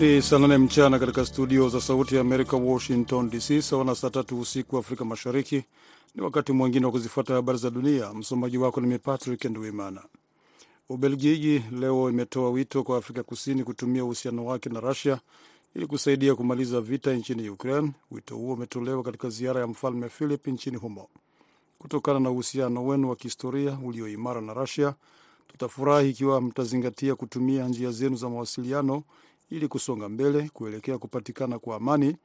Ni saa nane mchana katika studio za Sauti ya Amerika, Washington DC, sawa na saa tatu usiku Afrika Mashariki. Ni wakati mwingine wa kuzifuata habari za dunia. Msomaji wako ni Patrick Nduimana. Ubelgiji leo imetoa wito kwa Afrika Kusini kutumia uhusiano wake na Rusia ili kusaidia kumaliza vita nchini Ukraine. Wito huo umetolewa katika ziara ya Mfalme Philip nchini humo. Kutokana na uhusiano wenu wa kihistoria ulioimara na Rusia, tutafurahi ikiwa mtazingatia kutumia njia zenu za mawasiliano ili kusonga mbele kuelekea kupatikana kwa amani,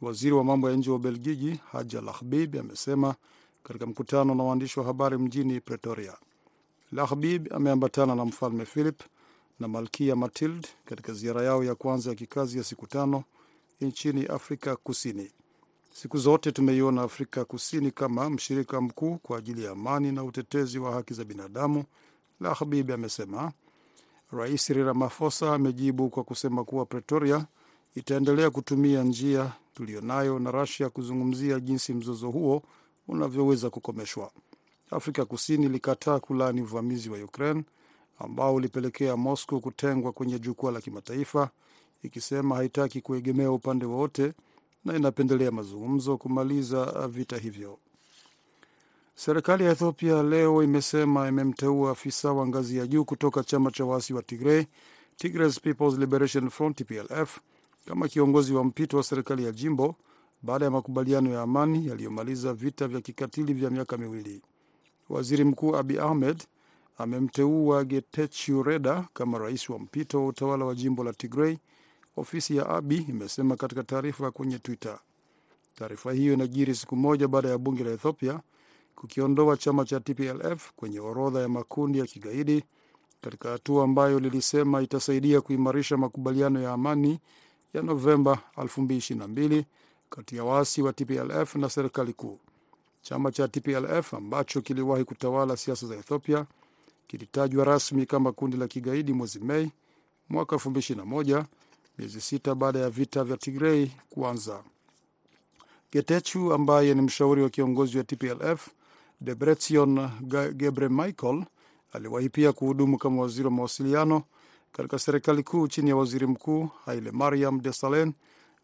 waziri wa mambo ya nje wa Ubelgiji Haja Lahbib amesema katika mkutano na waandishi wa habari mjini Pretoria. Lahbib ameambatana na mfalme Philip na malkia Matilde katika ziara yao ya kwanza ya kikazi ya siku tano nchini Afrika Kusini. Siku zote tumeiona Afrika Kusini kama mshirika mkuu kwa ajili ya amani na utetezi wa haki za binadamu, Lahbib amesema. Rais Ramaphosa amejibu kwa kusema kuwa Pretoria itaendelea kutumia njia tuliyonayo na Russia kuzungumzia jinsi mzozo huo unavyoweza kukomeshwa. Afrika Kusini ilikataa kulaani uvamizi wa Ukraine ambao ulipelekea Moscow kutengwa kwenye jukwaa la kimataifa, ikisema haitaki kuegemea upande wowote na inapendelea mazungumzo kumaliza vita hivyo. Serikali ya Ethiopia leo imesema imemteua afisa wa ngazi ya juu kutoka chama cha waasi wa Tigray, Tigray People's Liberation Front TPLF, kama kiongozi wa mpito wa serikali ya jimbo baada ya makubaliano ya amani yaliyomaliza vita vya kikatili vya miaka miwili. Waziri Mkuu Abi Ahmed amemteua Getachew Reda kama rais wa mpito wa utawala wa jimbo la Tigray, ofisi ya Abi imesema katika taarifa kwenye Twitter. Taarifa hiyo inajiri siku moja baada ya bunge la Ethiopia kukiondoa chama cha TPLF kwenye orodha ya makundi ya kigaidi katika hatua ambayo lilisema itasaidia kuimarisha makubaliano ya amani ya Novemba 2022 kati ya waasi wa TPLF na serikali kuu. Chama cha TPLF ambacho kiliwahi kutawala siasa za Ethiopia kilitajwa rasmi kama kundi la kigaidi mwezi Mei mwaka 2021, miezi sita baada ya vita vya Tigrei kuanza. Getechu ambaye ni mshauri wa kiongozi wa TPLF Debretsion Gebre Michael aliwahi pia kuhudumu kama waziri wa mawasiliano katika serikali kuu chini ya waziri mkuu Haile Mariam Desalegn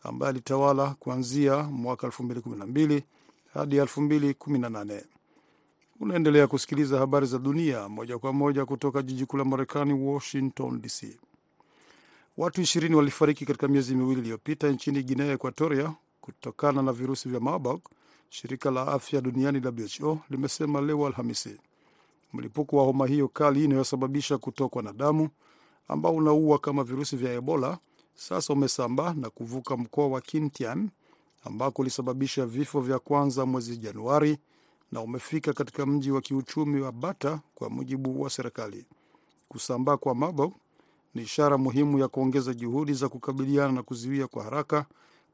ambaye alitawala kuanzia mwaka 2012 hadi 2018. Unaendelea kusikiliza habari za dunia moja kwa moja kutoka jiji kuu la Marekani, Washington DC. Watu ishirini walifariki katika miezi miwili iliyopita nchini Guinea Equatoria kutokana na virusi vya Marburg, shirika la afya duniani WHO limesema leo Alhamisi. Mlipuko wa homa hiyo kali inayosababisha kutokwa na damu ambao unaua kama virusi vya Ebola sasa umesambaa na kuvuka mkoa wa Kintian ambako ulisababisha vifo vya kwanza mwezi Januari na umefika katika mji wa kiuchumi wa Bata, kwa mujibu wa serikali. Kusambaa kwa Marburg ni ishara muhimu ya kuongeza juhudi za kukabiliana na kuzuia kwa haraka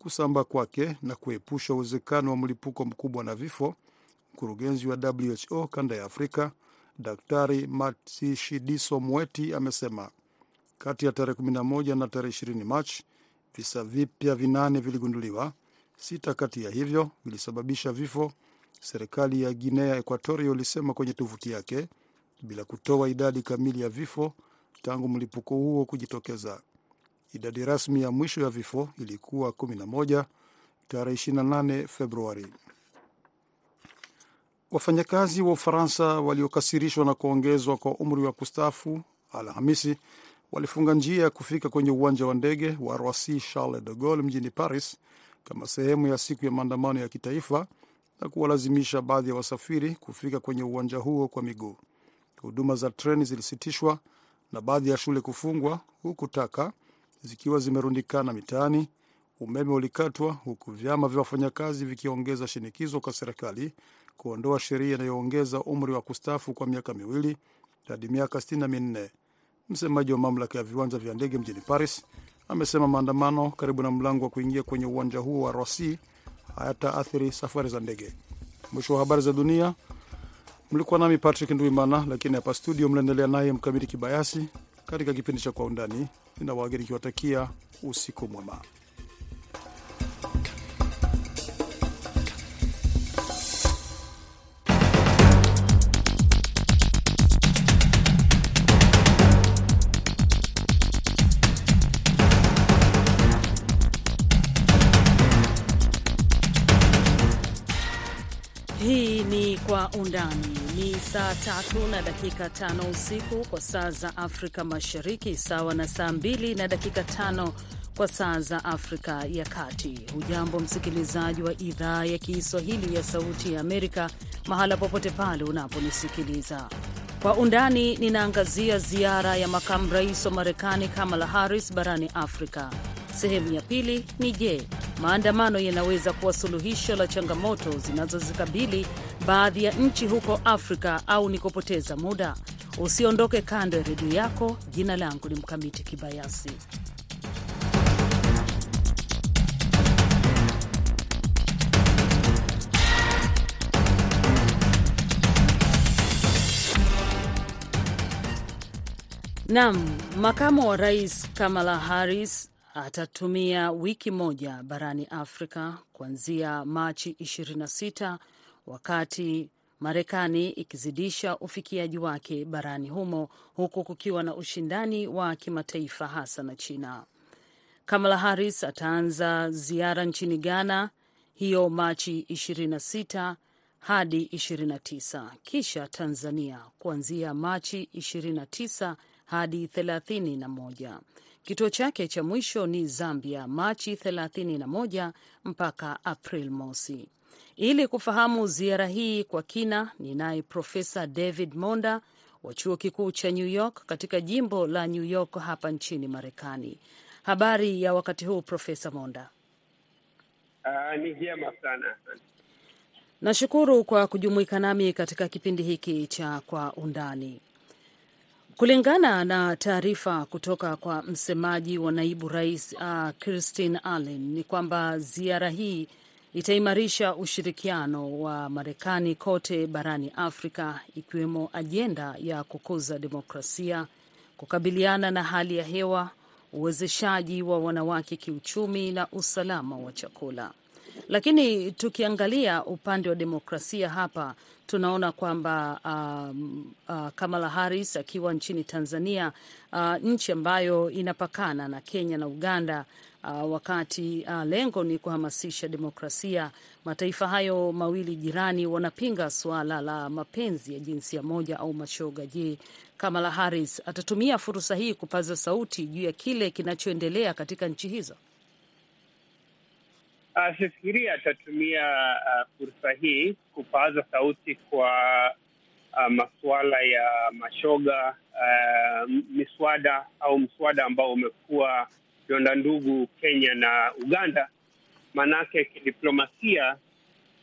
kusambaa kwake na kuepusha uwezekano wa mlipuko mkubwa na vifo. Mkurugenzi wa WHO kanda ya Afrika Daktari Matshidiso Moeti amesema kati ya tarehe 11 na tarehe 20 Machi visa vipya vinane viligunduliwa. Sita kati ya hivyo vilisababisha vifo, serikali ya Guinea Equatoria ilisema kwenye tovuti yake, bila kutoa idadi kamili ya vifo tangu mlipuko huo kujitokeza. Idadi rasmi ya mwisho ya vifo ilikuwa 11 tarehe 28 Februari. Wafanyakazi wa Ufaransa waliokasirishwa na kuongezwa kwa umri wa kustaafu Alhamisi walifunga njia ya kufika kwenye uwanja wa ndege wa Roissy Charles de Gaulle mjini Paris kama sehemu ya siku ya maandamano ya kitaifa na kuwalazimisha baadhi ya wasafiri kufika kwenye uwanja huo kwa miguu. Huduma za treni zilisitishwa na baadhi ya shule kufungwa, huku taka zikiwa zimerundikana mitaani. Umeme ulikatwa, huku vyama vya wafanyakazi vikiongeza shinikizo kwa serikali kuondoa sheria inayoongeza umri wa kustaafu kwa miaka miwili hadi miaka sitini na minne. Msemaji wa mamlaka ya viwanja vya ndege mjini Paris amesema maandamano karibu na mlango wa kuingia kwenye uwanja huo wa Roissy hayataathiri safari za ndege. Mwisho wa habari za dunia. Mlikuwa nami Patrick Ndwimana, lakini hapa studio mnaendelea naye Mkamiti Kibayasi katika kipindi cha Kwa Undani. Nina wageni nikiwatakia usiku mwema. Hii ni Kwa Undani. Ni saa tatu na dakika tano usiku kwa saa za Afrika Mashariki, sawa na saa mbili na dakika tano kwa saa za Afrika ya Kati. Hujambo msikilizaji wa idhaa ya Kiswahili ya Sauti ya Amerika, mahala popote pale unaponisikiliza. Kwa Undani ninaangazia ziara ya makamu rais wa Marekani Kamala Harris barani Afrika. Sehemu ya pili ni je, maandamano yanaweza kuwa suluhisho la changamoto zinazozikabili baadhi ya nchi huko Afrika au ni kupoteza muda? Usiondoke kando ya redio yako. Jina langu ni Mkamiti Kibayasi. Nam, makamu wa rais Kamala Harris atatumia wiki moja barani Afrika kuanzia Machi 26 wakati Marekani ikizidisha ufikiaji wake barani humo huku kukiwa na ushindani wa kimataifa hasa na China. Kamala Harris ataanza ziara nchini Ghana hiyo Machi 26 hadi 29, kisha Tanzania kuanzia Machi 29 hadi 31. Kituo chake cha mwisho ni Zambia Machi 31 mpaka April mosi. Ili kufahamu ziara hii kwa kina, ninaye Profesa David Monda wa chuo kikuu cha New York katika jimbo la New York hapa nchini Marekani. Habari ya wakati huu Profesa Monda? Uh, ni vyema sana. Nashukuru kwa kujumuika nami katika kipindi hiki cha Kwa Undani. Kulingana na taarifa kutoka kwa msemaji wa naibu rais uh, Christine Allen ni kwamba ziara hii itaimarisha ushirikiano wa Marekani kote barani Afrika, ikiwemo ajenda ya kukuza demokrasia, kukabiliana na hali ya hewa, uwezeshaji wa wanawake kiuchumi na usalama wa chakula. Lakini tukiangalia upande wa demokrasia hapa tunaona kwamba um, uh, Kamala Harris akiwa nchini Tanzania, uh, nchi ambayo inapakana na Kenya na Uganda, uh, wakati uh, lengo ni kuhamasisha demokrasia. Mataifa hayo mawili jirani wanapinga suala la mapenzi ya jinsia moja au mashoga. Je, Kamala Harris atatumia fursa hii kupaza sauti juu ya kile kinachoendelea katika nchi hizo? Uh, sifikiria atatumia uh, fursa hii kupaza sauti kwa uh, masuala ya mashoga uh, miswada au mswada ambao umekuwa donda ndugu Kenya na Uganda. Maanake kidiplomasia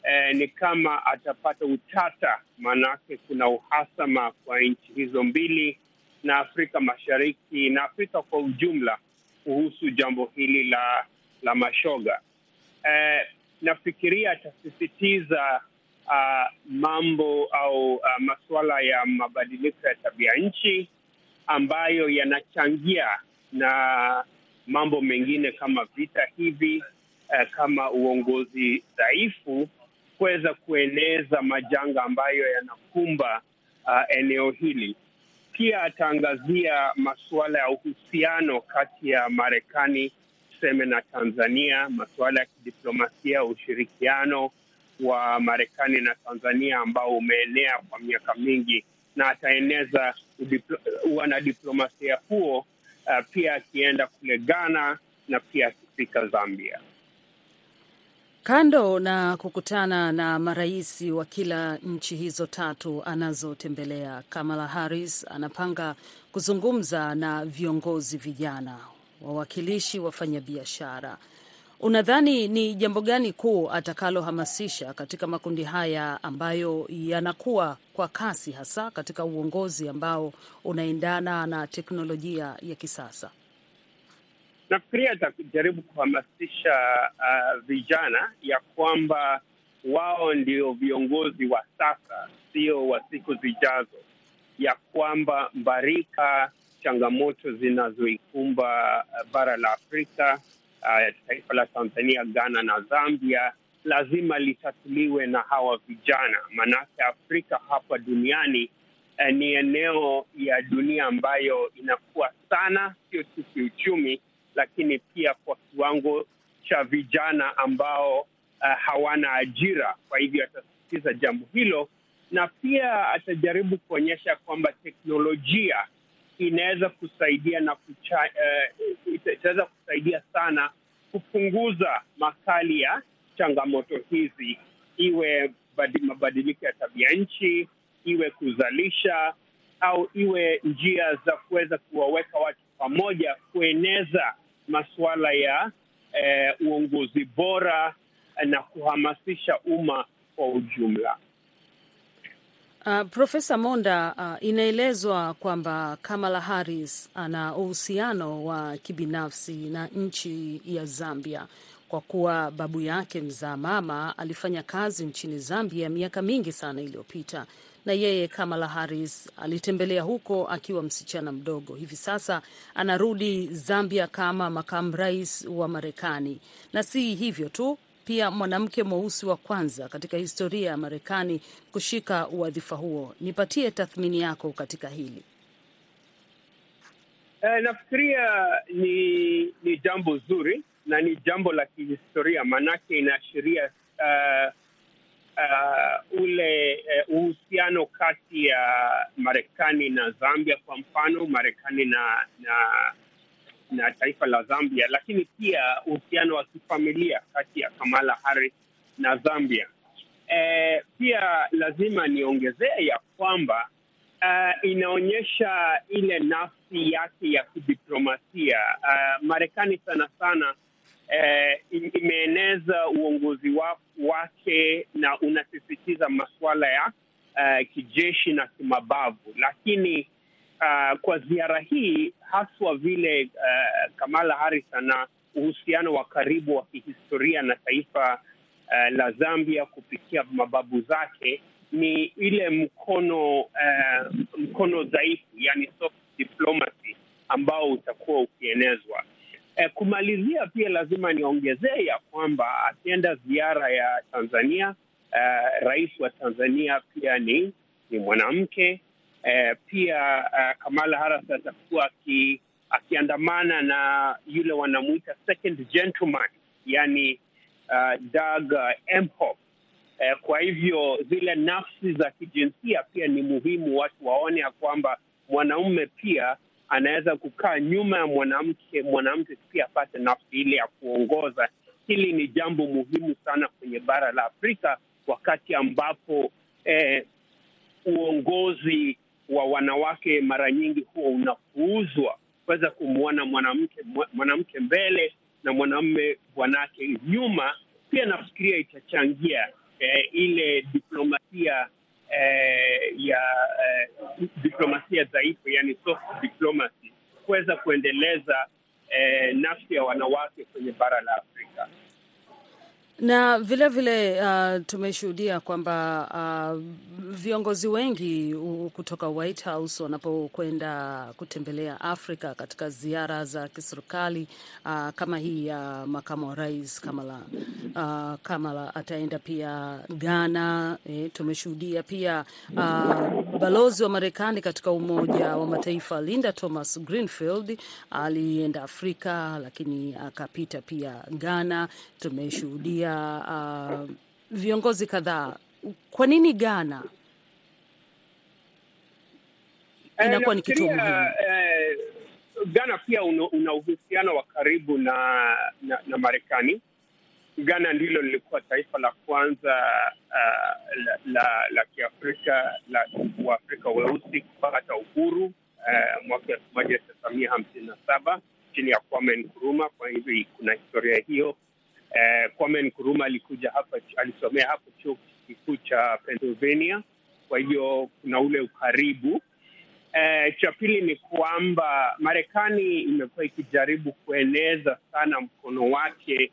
eh, ni kama atapata utata, maanake kuna uhasama kwa nchi hizo mbili na Afrika Mashariki na Afrika kwa ujumla kuhusu jambo hili la la mashoga. Eh, nafikiria atasisitiza uh, mambo au uh, masuala ya mabadiliko ya tabia nchi ambayo yanachangia na mambo mengine kama vita hivi uh, kama uongozi dhaifu kuweza kueneza majanga ambayo yanakumba uh, eneo hili. Pia ataangazia masuala ya uhusiano kati ya Marekani tuseme na Tanzania, masuala ya kidiplomasia, ushirikiano wa Marekani na Tanzania ambao umeenea kwa miaka mingi, na ataeneza wanadiplomasia huo uh, pia akienda kule Ghana na pia akifika Zambia. Kando na kukutana na marais wa kila nchi hizo tatu anazotembelea, Kamala Harris anapanga kuzungumza na viongozi vijana, wawakilishi, wafanyabiashara. Unadhani ni jambo gani kuu atakalohamasisha katika makundi haya ambayo yanakuwa kwa kasi, hasa katika uongozi ambao unaendana na teknolojia ya kisasa? Nafikiria atajaribu kuhamasisha uh, vijana ya kwamba wao ndio viongozi wa sasa, sio wa siku zijazo, ya kwamba mbarika changamoto zinazoikumba bara la Afrika, uh, taifa la Tanzania, Ghana na Zambia lazima litatuliwe na hawa vijana, maanake Afrika hapa duniani uh, ni eneo ya dunia ambayo inakuwa sana, sio tu kiuchumi lakini pia kwa kiwango cha vijana ambao uh, hawana ajira. Kwa hivyo atasisitiza jambo hilo, na pia atajaribu kuonyesha kwamba teknolojia inaweza kusaidia na kucha, uh, itaweza kusaidia sana kupunguza makali ya changamoto hizi, iwe mabadiliko ya tabia nchi, iwe kuzalisha au iwe njia za kuweza kuwaweka watu pamoja, kueneza masuala ya eh, uongozi bora na kuhamasisha umma kwa ujumla. Uh, Profesa Monda, uh, inaelezwa kwamba Kamala Harris ana uhusiano wa kibinafsi na nchi ya Zambia kwa kuwa babu yake mzaa mama alifanya kazi nchini Zambia miaka mingi sana iliyopita, na yeye Kamala Harris alitembelea huko akiwa msichana mdogo. Hivi sasa anarudi Zambia kama makamu rais wa Marekani, na si hivyo tu pia mwanamke mweusi wa kwanza katika historia ya Marekani kushika wadhifa huo. Nipatie tathmini yako katika hili. Eh, nafikiria ni ni jambo zuri na ni jambo la kihistoria, maanake inaashiria uh, uh, ule uhusiano uh, kati ya Marekani na Zambia, kwa mfano Marekani na na na taifa la Zambia, lakini pia uhusiano wa kifamilia kati ya Kamala Harris na Zambia. E, pia lazima niongezee ya kwamba uh, inaonyesha ile nafsi yake ya kidiplomasia. Uh, Marekani sana sana uh, imeeneza uongozi wa, wake na unasisitiza masuala ya uh, kijeshi na kimabavu, lakini Uh, kwa ziara hii haswa vile uh, Kamala Harris ana uhusiano wa karibu wa kihistoria na taifa uh, la Zambia kupitia mababu zake, ni ile mkono uh, mkono dhaifu, yani soft diplomacy ambao utakuwa ukienezwa. Uh, kumalizia pia lazima niongezee ya kwamba akienda ziara ya Tanzania, uh, rais wa Tanzania pia ni ni mwanamke. Uh, pia uh, Kamala Harris atakuwa aki, akiandamana na yule wanamuita second gentleman, yani uh, Doug Emhoff. Eh, kwa hivyo zile nafsi za kijinsia pia ni muhimu watu waone ya kwamba mwanaume pia anaweza kukaa nyuma ya mwanamke, mwanamke pia apate nafsi ile ya kuongoza. Hili ni jambo muhimu sana kwenye bara la Afrika wakati ambapo eh, uongozi wa wanawake mara nyingi huwa unapuuzwa, kuweza kumwona mwanamke mwanamke mbele na mwanamume bwanake nyuma. Pia nafikiria itachangia eh, ile diplomasia eh, ya eh, diplomasia dhaifu, yani soft diplomacy, kuweza kuendeleza eh, nafsi ya wanawake kwenye bara la Afrika na vilevile vile, uh, tumeshuhudia kwamba uh, viongozi wengi kutoka White House wanapokwenda kutembelea Afrika katika ziara za kiserikali uh, kama hii ya uh, makamu wa rais Kamala, uh, Kamala ataenda pia Ghana. Eh, tumeshuhudia pia uh, balozi wa Marekani katika Umoja wa Mataifa Linda Thomas Greenfield alienda Afrika, lakini akapita pia Ghana. Tumeshuhudia Uh, viongozi kadhaa. Kwa nini Ghana inakuwa ni muhimu? Eh, Ghana pia una, una uhusiano wa karibu na na, na Marekani. Ghana ndilo lilikuwa taifa la kwanza uh, la, la, la Kiafrika la Waafrika weusi kupata uhuru uh, mwaka elfu moja tisa mia hamsini na saba chini ya Kwame Nkrumah. Kwa hivyo kuna historia hiyo. Eh, Kwame Nkrumah alikuja hapa, alisomea hapo chuo kikuu cha Pennsylvania. Kwa hivyo kuna ule ukaribu. Eh, cha pili ni kwamba Marekani imekuwa ikijaribu kueneza sana mkono wake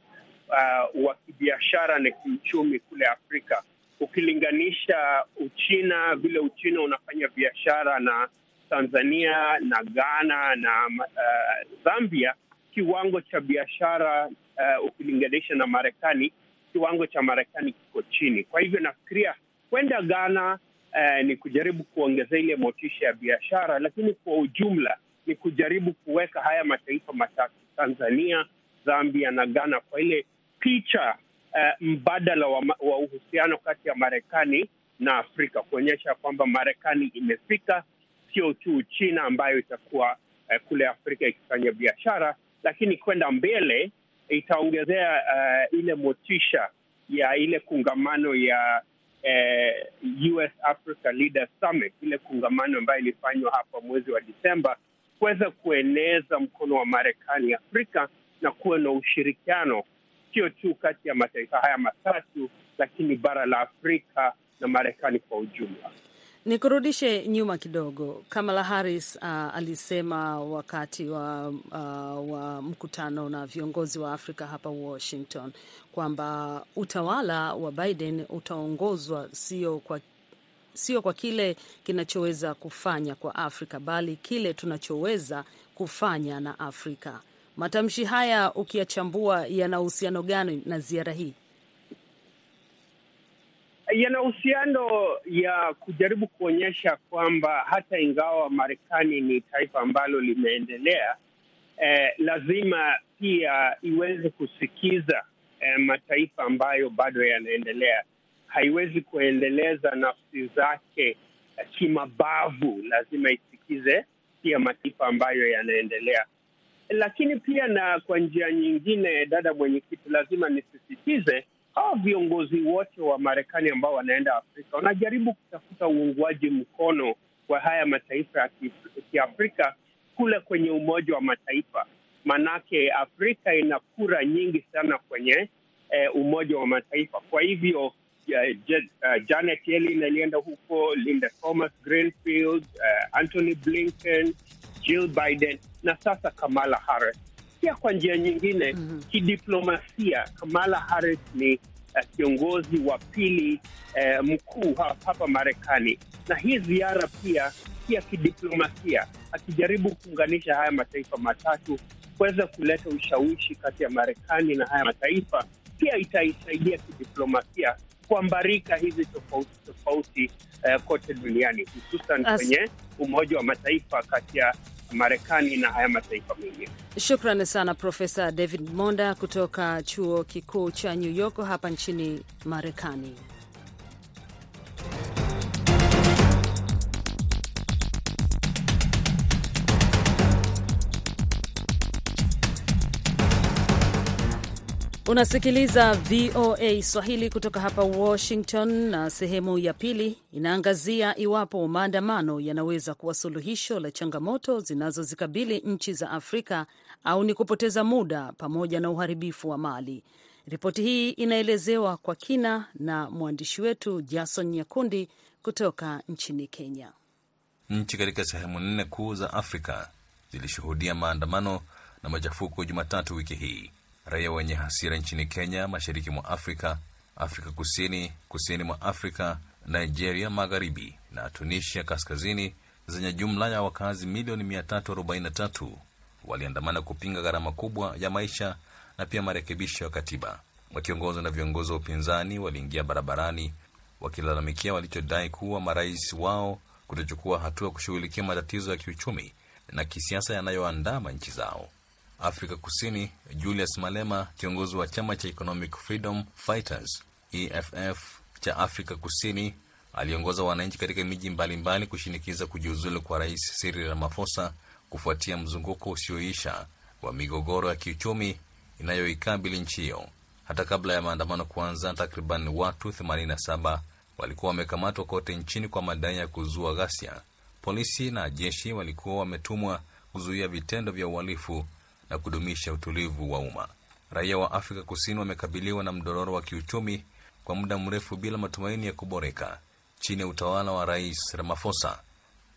uh, wa kibiashara na kiuchumi kule Afrika, ukilinganisha Uchina, vile Uchina unafanya biashara na Tanzania na Ghana na uh, Zambia kiwango cha biashara uh, ukilinganisha na Marekani, kiwango cha Marekani kiko chini. Kwa hivyo nafikiria kwenda Ghana uh, ni kujaribu kuongeza ile motisha ya biashara, lakini kwa ujumla ni kujaribu kuweka haya mataifa matatu, Tanzania, Zambia na Ghana, kwa ile picha uh, mbadala wa, wa uhusiano kati ya Marekani na Afrika, kuonyesha kwamba Marekani imefika, sio tu China ambayo itakuwa uh, kule Afrika ikifanya biashara, lakini kwenda mbele itaongezea uh, ile motisha ya ile kungamano ya uh, US Africa Leaders Summit, ile kungamano ambayo ilifanywa hapa mwezi wa Disemba, kuweza kueneza mkono wa Marekani Afrika na kuwa na ushirikiano sio tu kati ya mataifa haya matatu, lakini bara la Afrika na Marekani kwa ujumla. Nikurudishe nyuma kidogo. Kamala Harris uh, alisema wakati wa, uh, wa mkutano na viongozi wa Afrika hapa Washington kwamba utawala wa Biden utaongozwa sio kwa sio kwa kile kinachoweza kufanya kwa Afrika bali kile tunachoweza kufanya na Afrika. Matamshi haya ukiyachambua, yana uhusiano gani na ziara hii? Yana uhusiano ya kujaribu kuonyesha kwamba hata ingawa Marekani ni taifa ambalo limeendelea, eh, lazima pia iweze kusikiza eh, mataifa ambayo bado yanaendelea. Haiwezi kuendeleza nafsi zake eh, kimabavu, lazima isikize pia mataifa ambayo yanaendelea. Lakini pia na kwa njia nyingine, dada mwenyekiti, lazima nisisitize hawa viongozi wote wa Marekani ambao wanaenda Afrika wanajaribu kutafuta uungwaji mkono wa haya mataifa ya Kiafrika kule kwenye Umoja wa Mataifa. Manake Afrika ina kura nyingi sana kwenye eh, Umoja wa Mataifa. Kwa hivyo uh, Janet Yellen alienda huko, Linda Thomas Greenfield, uh, Anthony Blinken, Jill Biden na sasa Kamala Harris pia kwa njia nyingine mm -hmm. Kidiplomasia, Kamala Harris ni kiongozi wa pili eh, mkuu hapa Marekani, na hii ziara pia pia kidiplomasia, akijaribu kuunganisha haya mataifa matatu kuweza kuleta ushawishi kati ya Marekani na haya mataifa, pia itaisaidia kidiplomasia kuambarika hizi tofauti tofauti uh, kote duniani, hususan kwenye Umoja wa Mataifa kati ya Marekani na haya mataifa mengine. Shukrani sana Profesa David Monda kutoka chuo kikuu cha New York hapa nchini Marekani. Unasikiliza VOA Swahili kutoka hapa Washington, na sehemu ya pili inaangazia iwapo maandamano yanaweza kuwa suluhisho la changamoto zinazozikabili nchi za Afrika au ni kupoteza muda pamoja na uharibifu wa mali. Ripoti hii inaelezewa kwa kina na mwandishi wetu Jason Nyakundi kutoka nchini Kenya. Nchi katika sehemu nne kuu za Afrika zilishuhudia maandamano na machafuko Jumatatu wiki hii. Raia wenye hasira nchini Kenya, mashariki mwa Afrika, Afrika Kusini, kusini mwa Afrika, Nigeria magharibi na Tunisia kaskazini, zenye jumla ya wakazi milioni 343 waliandamana kupinga gharama kubwa ya maisha na pia marekebisho ya katiba. Wakiongozwa na viongozi wa upinzani, waliingia barabarani wakilalamikia walichodai kuwa marais wao kutochukua hatua kushughulikia matatizo ya kiuchumi na kisiasa yanayoandama nchi zao. Afrika Kusini, Julius Malema, kiongozi wa chama cha Economic Freedom Fighters EFF cha Afrika Kusini, aliongoza wananchi katika miji mbalimbali kushinikiza kujiuzulu kwa Rais Cyril Ramaphosa kufuatia mzunguko usioisha wa migogoro ya kiuchumi inayoikabili nchi hiyo. Hata kabla ya maandamano kuanza, takriban watu 87 walikuwa wamekamatwa kote nchini kwa madai ya kuzua ghasia. Polisi na jeshi walikuwa wametumwa kuzuia vitendo vya uhalifu na kudumisha utulivu wa umma. Raia wa Afrika Kusini wamekabiliwa na mdororo wa kiuchumi kwa muda mrefu bila matumaini ya kuboreka chini ya utawala wa Rais Ramaphosa.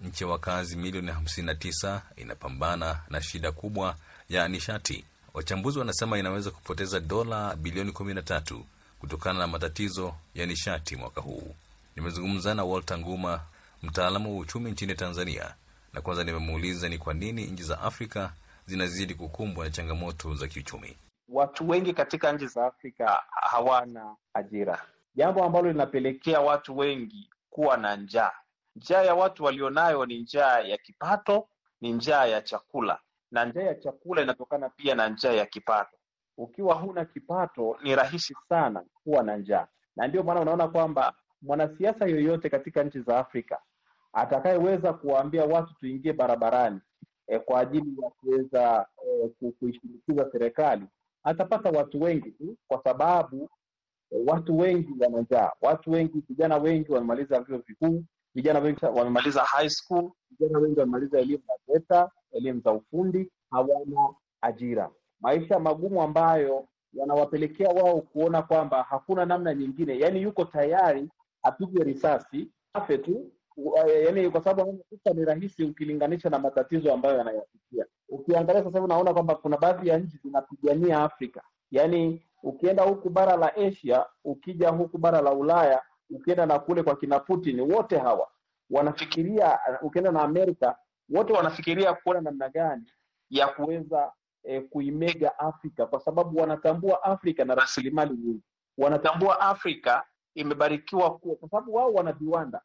Nchi ya wakazi milioni 59 inapambana na shida kubwa ya nishati. Wachambuzi wanasema inaweza kupoteza dola bilioni 13 kutokana na matatizo ya nishati mwaka huu. Nimezungumza na Walter Nguma, mtaalamu wa uchumi nchini Tanzania, na kwanza nimemuuliza ni kwa nini nchi za Afrika zinazidi kukumbwa na changamoto za kiuchumi. Watu wengi katika nchi za Afrika hawana ajira, jambo ambalo linapelekea watu wengi kuwa na njaa. Njaa ya watu walionayo ni njaa ya kipato, ni njaa ya chakula, na njaa ya chakula inatokana pia na njaa ya kipato. ukiwa huna kipato ni rahisi sana kuwa na njaa, na ndio maana unaona kwamba mwanasiasa yoyote katika nchi za Afrika atakayeweza kuwaambia watu tuingie barabarani eh, kwa ajili ya kuweza eh, kuishinikiza serikali atapata watu wengi tu, kwa sababu eh, watu wengi wana njaa. Watu wengi, vijana wengi wamemaliza vyuo vikuu, vijana wengi wamemaliza high school, vijana wengi wamemaliza elimu ya VETA, elimu za ufundi, hawana ajira. Maisha magumu ambayo yanawapelekea wao kuona kwamba hakuna namna nyingine, yaani yuko tayari apigwe risasi afe tu yaani kwa sababu sasa ni rahisi ukilinganisha na matatizo ambayo yanayapitia. Ukiangalia sasa hivi unaona kwamba kuna baadhi ya nchi zinapigania Afrika, yaani ukienda huku bara la Asia, ukija huku bara la Ulaya, ukienda na kule kwa kina Putin, wote hawa wanafikiria, ukienda na Amerika, wote wanafikiria kuona namna gani ya kuweza eh, kuimega Afrika, kwa sababu wanatambua Afrika na rasilimali nyingi, wanatambua Afrika imebarikiwa kuwa, kwa sababu wao wana viwanda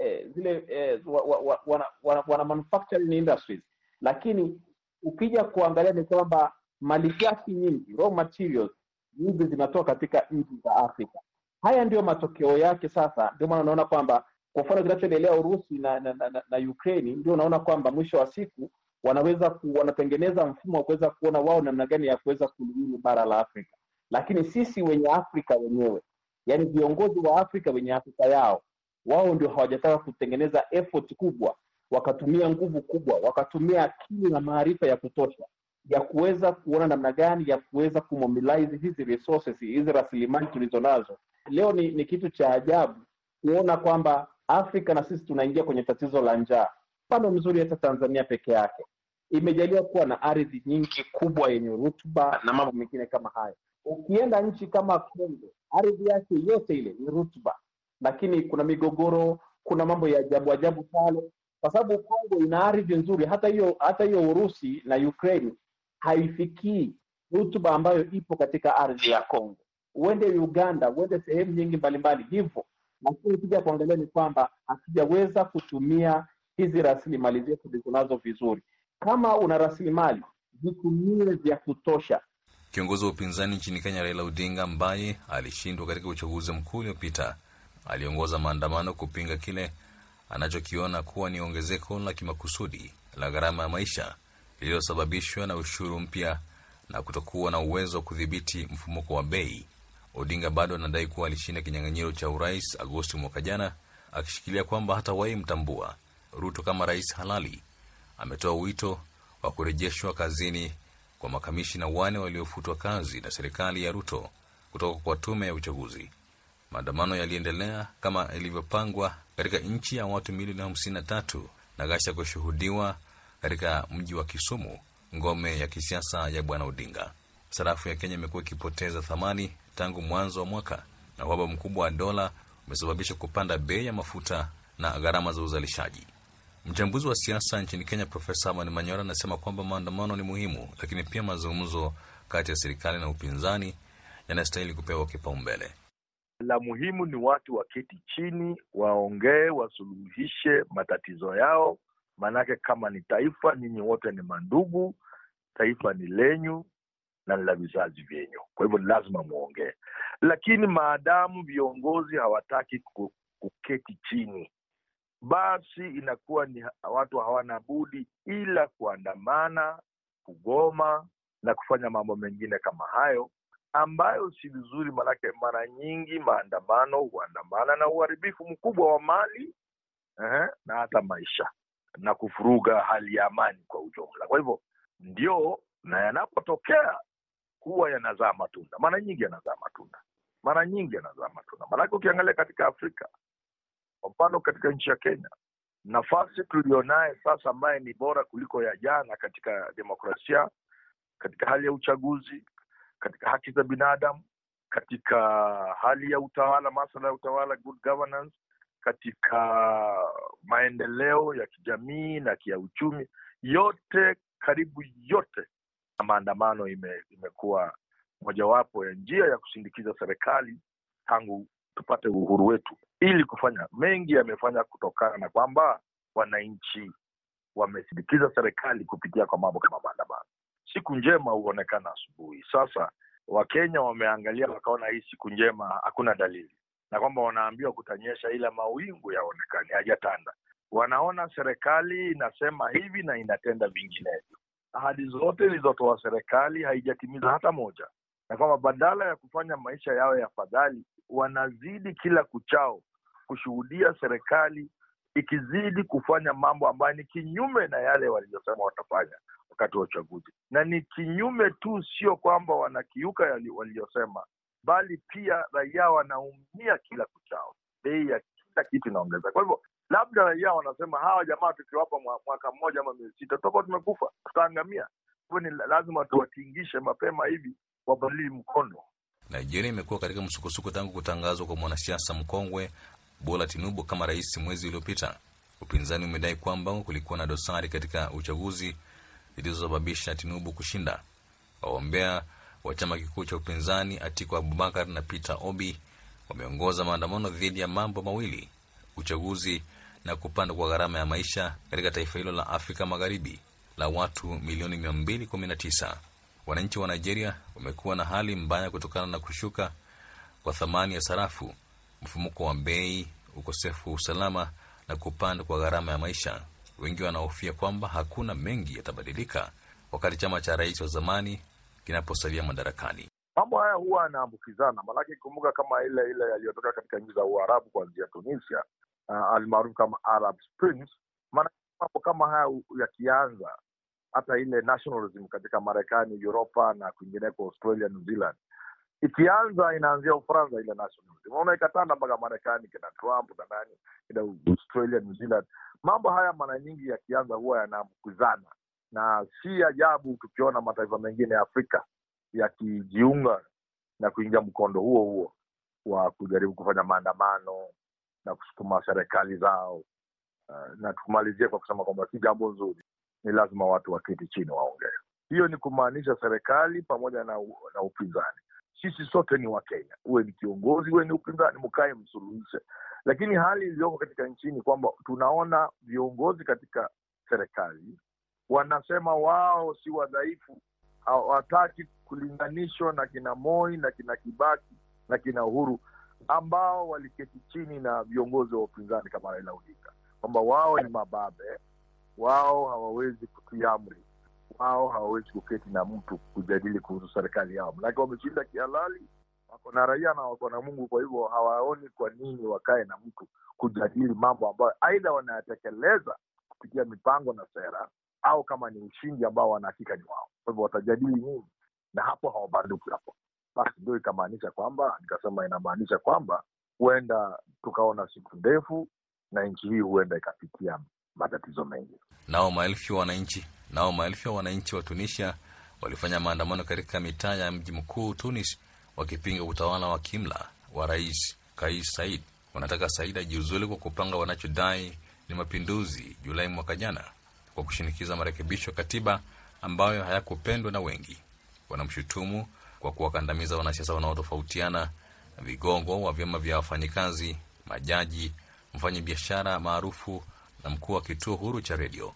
eh, zile eh, wa, wa, wana, wana, wana manufacturing industries, lakini ukija kuangalia ni kwamba malighafi nyingi raw materials nyingi zinatoka katika nchi za Afrika. Haya ndiyo matokeo yake. Sasa ndio maana unaona kwamba kwa mfano kinachoendelea Urusi na, na, na, na Ukraine, ndio unaona kwamba mwisho wa siku wanaweza ku, wanatengeneza mfumo wa kuweza kuona wao namna gani ya kuweza kulihili bara la Afrika, lakini sisi wenye Afrika wenyewe, yani viongozi wa Afrika wenye Afrika yao wao ndio hawajataka kutengeneza effort kubwa, wakatumia nguvu kubwa, wakatumia akili na maarifa ya kutosha ya kuweza kuona namna gani ya kuweza kumobilize hizi resources, hizi rasilimali tulizo nazo leo. Ni, ni kitu cha ajabu kuona kwamba Afrika na sisi tunaingia kwenye tatizo la njaa. Mfano mzuri, hata Tanzania peke yake imejaliwa kuwa na ardhi nyingi kubwa yenye rutuba na mambo mengine kama hayo. Ukienda nchi kama Kongo, ardhi yake yote ile ni rutuba lakini kuna migogoro, kuna mambo ya ajabu ajabu pale, kwa sababu Kongo ina ardhi nzuri. Hata hiyo hata hiyo Urusi na Ukraine haifikii rutuba ambayo ipo katika ardhi ya Kongo. Uende Uganda, uende sehemu nyingi mbalimbali hivyo, lakini ukija kuangalia ni kwamba hatujaweza kutumia hizi rasilimali zetu tulizonazo vizuri. Kama una rasilimali zitumie vya kutosha. Kiongozi wa upinzani nchini Kenya Raila Odinga ambaye alishindwa katika uchaguzi mkuu uliopita aliongoza maandamano kupinga kile anachokiona kuwa ni ongezeko la kimakusudi la gharama ya maisha lililosababishwa na ushuru mpya na kutokuwa na uwezo wa kudhibiti mfumuko wa bei. Odinga bado anadai kuwa alishinda kinyang'anyiro cha urais Agosti mwaka jana, akishikilia kwamba hatawahi mtambua Ruto kama rais halali. Ametoa wito wa kurejeshwa kazini kwa makamishina wane waliofutwa kazi na serikali ya Ruto kutoka kwa tume ya uchaguzi. Maandamano yaliendelea kama ilivyopangwa katika nchi ya watu milioni hamsini na tatu na ghasia kushuhudiwa katika mji wa Kisumu, ngome ya kisiasa ya bwana Odinga. Sarafu ya Kenya imekuwa ikipoteza thamani tangu mwanzo wa mwaka na uhaba mkubwa wa dola umesababisha kupanda bei ya mafuta na gharama za uzalishaji. Mchambuzi wa siasa nchini Kenya Profesa Amani Manyora anasema kwamba maandamano ni muhimu, lakini pia mazungumzo kati ya serikali na upinzani yanastahili kupewa kipaumbele. La muhimu ni watu waketi chini, waongee, wasuluhishe matatizo yao. Maanake kama ni taifa, nyinyi wote ni mandugu, taifa ni lenyu na ni la vizazi vyenyu. Kwa hivyo lazima mwongee, lakini maadamu viongozi hawataki kuketi chini, basi inakuwa ni watu hawana budi ila kuandamana, kugoma na kufanya mambo mengine kama hayo ambayo si vizuri, manake mara nyingi maandamano huandamana na uharibifu mkubwa wa mali eh, na hata maisha na kufuruga hali ya amani kwa ujumla. Kwa hivyo ndio, na yanapotokea huwa yanazaa matunda, mara nyingi yanazaa matunda, mara nyingi yanazaa matunda. Maanake ukiangalia katika Afrika, kwa mfano katika nchi ya Kenya, nafasi tulionaye sasa ambaye ni bora kuliko ya jana katika demokrasia, katika hali ya uchaguzi katika haki za binadamu, katika hali ya utawala, masala ya utawala, good governance, katika maendeleo ya kijamii na ya uchumi, yote karibu yote, na maandamano ime, imekuwa mojawapo ya njia ya kusindikiza serikali tangu tupate uhuru wetu, ili kufanya mengi yamefanya kutokana na kwamba wananchi wamesindikiza serikali kupitia kwa mambo kama maandamano. Siku njema huonekana asubuhi. Sasa Wakenya wameangalia wakaona hii siku njema hakuna dalili, na kwamba wanaambiwa kutanyesha, ila mawingu yaonekani, hajatanda. Wanaona serikali inasema hivi na inatenda vinginevyo. Ahadi zote ilizotoa serikali haijatimiza hata moja, na kwamba badala ya kufanya maisha yao ya fadhali, wanazidi kila kuchao kushuhudia serikali ikizidi kufanya mambo ambayo ni kinyume na yale waliyosema watafanya wakati wa uchaguzi, na ni kinyume tu, sio kwamba wanakiuka waliyosema, bali pia raia wanaumia kila kuchao, bei ya kila kitu inaongezeka. Kwa hivyo labda raia wanasema hawa jamaa tukiwapa mwaka mmoja ama miezi sita tutakuwa tumekufa, tutaangamia. Hivyo ni lazima tuwatingishe mapema hivi wabadili mkondo. Nigeria imekuwa katika msukosuko tangu kutangazwa kwa mwanasiasa mkongwe Bola Tinubu kama rais mwezi uliopita. Upinzani umedai kwamba kulikuwa na dosari katika uchaguzi zilizosababisha Tinubu kushinda. Wagombea wa chama kikuu cha upinzani Atiku Abubakar na Peter Obi wameongoza maandamano dhidi ya mambo mawili: uchaguzi na kupanda kwa gharama ya maisha katika taifa hilo la Afrika Magharibi la watu milioni 219. Wananchi wa Nigeria wamekuwa na hali mbaya kutokana na kushuka kwa thamani ya sarafu, mfumuko wa bei, ukosefu wa usalama na kupanda kwa gharama ya maisha. Wengi wanahofia kwamba hakuna mengi yatabadilika wakati chama cha rais wa zamani kinaposalia madarakani. Mambo haya huwa yanaambukizana, maanake kumbuka kama ile ile yaliyotoka katika nchi za Uarabu kuanzia Tunisia, uh, almaarufu kama Arab Springs. Maanake mambo kama haya yakianza, hata ile nationalism katika Marekani, Uropa na kwingineko, Australia, New Zealand ikianza inaanzia Ufaransa ile nationalism, unaona ikatanda mpaka Marekani, kina Trump na nani, kina Australia, New Zealand. Mambo haya mara nyingi yakianza huwa yanaambukizana, na si ajabu tukiona mataifa mengine ya Afrika yakijiunga na kuingia mkondo huo huo wa kujaribu kufanya maandamano na kusukuma serikali zao. Uh, na tumalizie kwa kusema kwamba si jambo nzuri, ni lazima watu waketi chini waongee. Hiyo ni kumaanisha serikali pamoja na, na upinzani sisi sote ni Wakenya, uwe ni kiongozi, uwe ni upinzani, mkae msuluhishe. Lakini hali iliyoko katika nchini kwamba tunaona viongozi katika serikali wanasema wao si wadhaifu, hawataki kulinganishwa na kina Moi na kina Kibaki na kina Uhuru ambao waliketi chini na viongozi wa upinzani kama Raila Odinga, kwamba wao ni mababe, wao hawawezi kutii amri wao hawawezi kuketi na mtu kujadili kuhusu serikali yao, manake wameshinda kihalali, wako na raia na wako na Mungu. Kwa hivyo hawaoni kwa nini wakae na mtu kujadili mambo ambayo aidha wanayatekeleza kupitia mipango na sera, au kama ni ushindi ambao wanahakika ni wao. Kwa hivyo watajadili nini? Na hapo hawabanduki hapo. Basi ndio ikamaanisha kwamba, nikasema inamaanisha kwamba huenda tukaona siku ndefu na nchi hii huenda ikapitia matatizo mengi. Nao maelfu ya wananchi nao maelfu ya wananchi wa Tunisia walifanya maandamano katika mitaa ya mji mkuu Tunis, wakipinga utawala wa kimla wa rais Kais Saied. Wanataka Said ajiuzulu kwa kupanga wanachodai ni mapinduzi Julai mwaka jana, kwa kushinikiza marekebisho katiba ambayo hayakupendwa na wengi. Wanamshutumu kwa kuwakandamiza wanasiasa wanaotofautiana, vigongo wa vyama vya wafanyikazi, majaji, mfanyabiashara maarufu na mkuu wa kituo huru cha redio.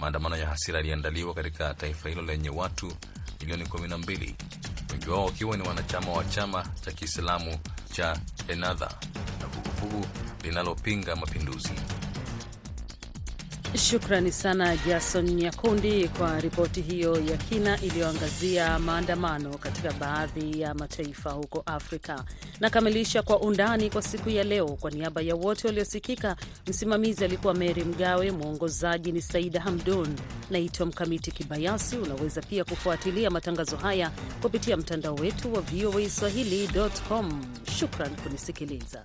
Maandamano ya hasira yaliandaliwa katika taifa hilo lenye watu milioni kumi na mbili, wengi wao wakiwa ni wanachama wa chama cha Kiislamu cha Ennahda na vuguvugu linalopinga mapinduzi. Shukrani sana Jason Nyakundi kwa ripoti hiyo ya kina iliyoangazia maandamano katika baadhi ya mataifa huko Afrika. Nakamilisha kwa undani kwa siku ya leo. Kwa niaba ya wote waliosikika, msimamizi alikuwa Mary Mgawe, mwongozaji ni Saida Hamdun. Naitwa Mkamiti Kibayasi. Unaweza pia kufuatilia matangazo haya kupitia mtandao wetu wa VOA Swahili.com. Shukran kunisikiliza.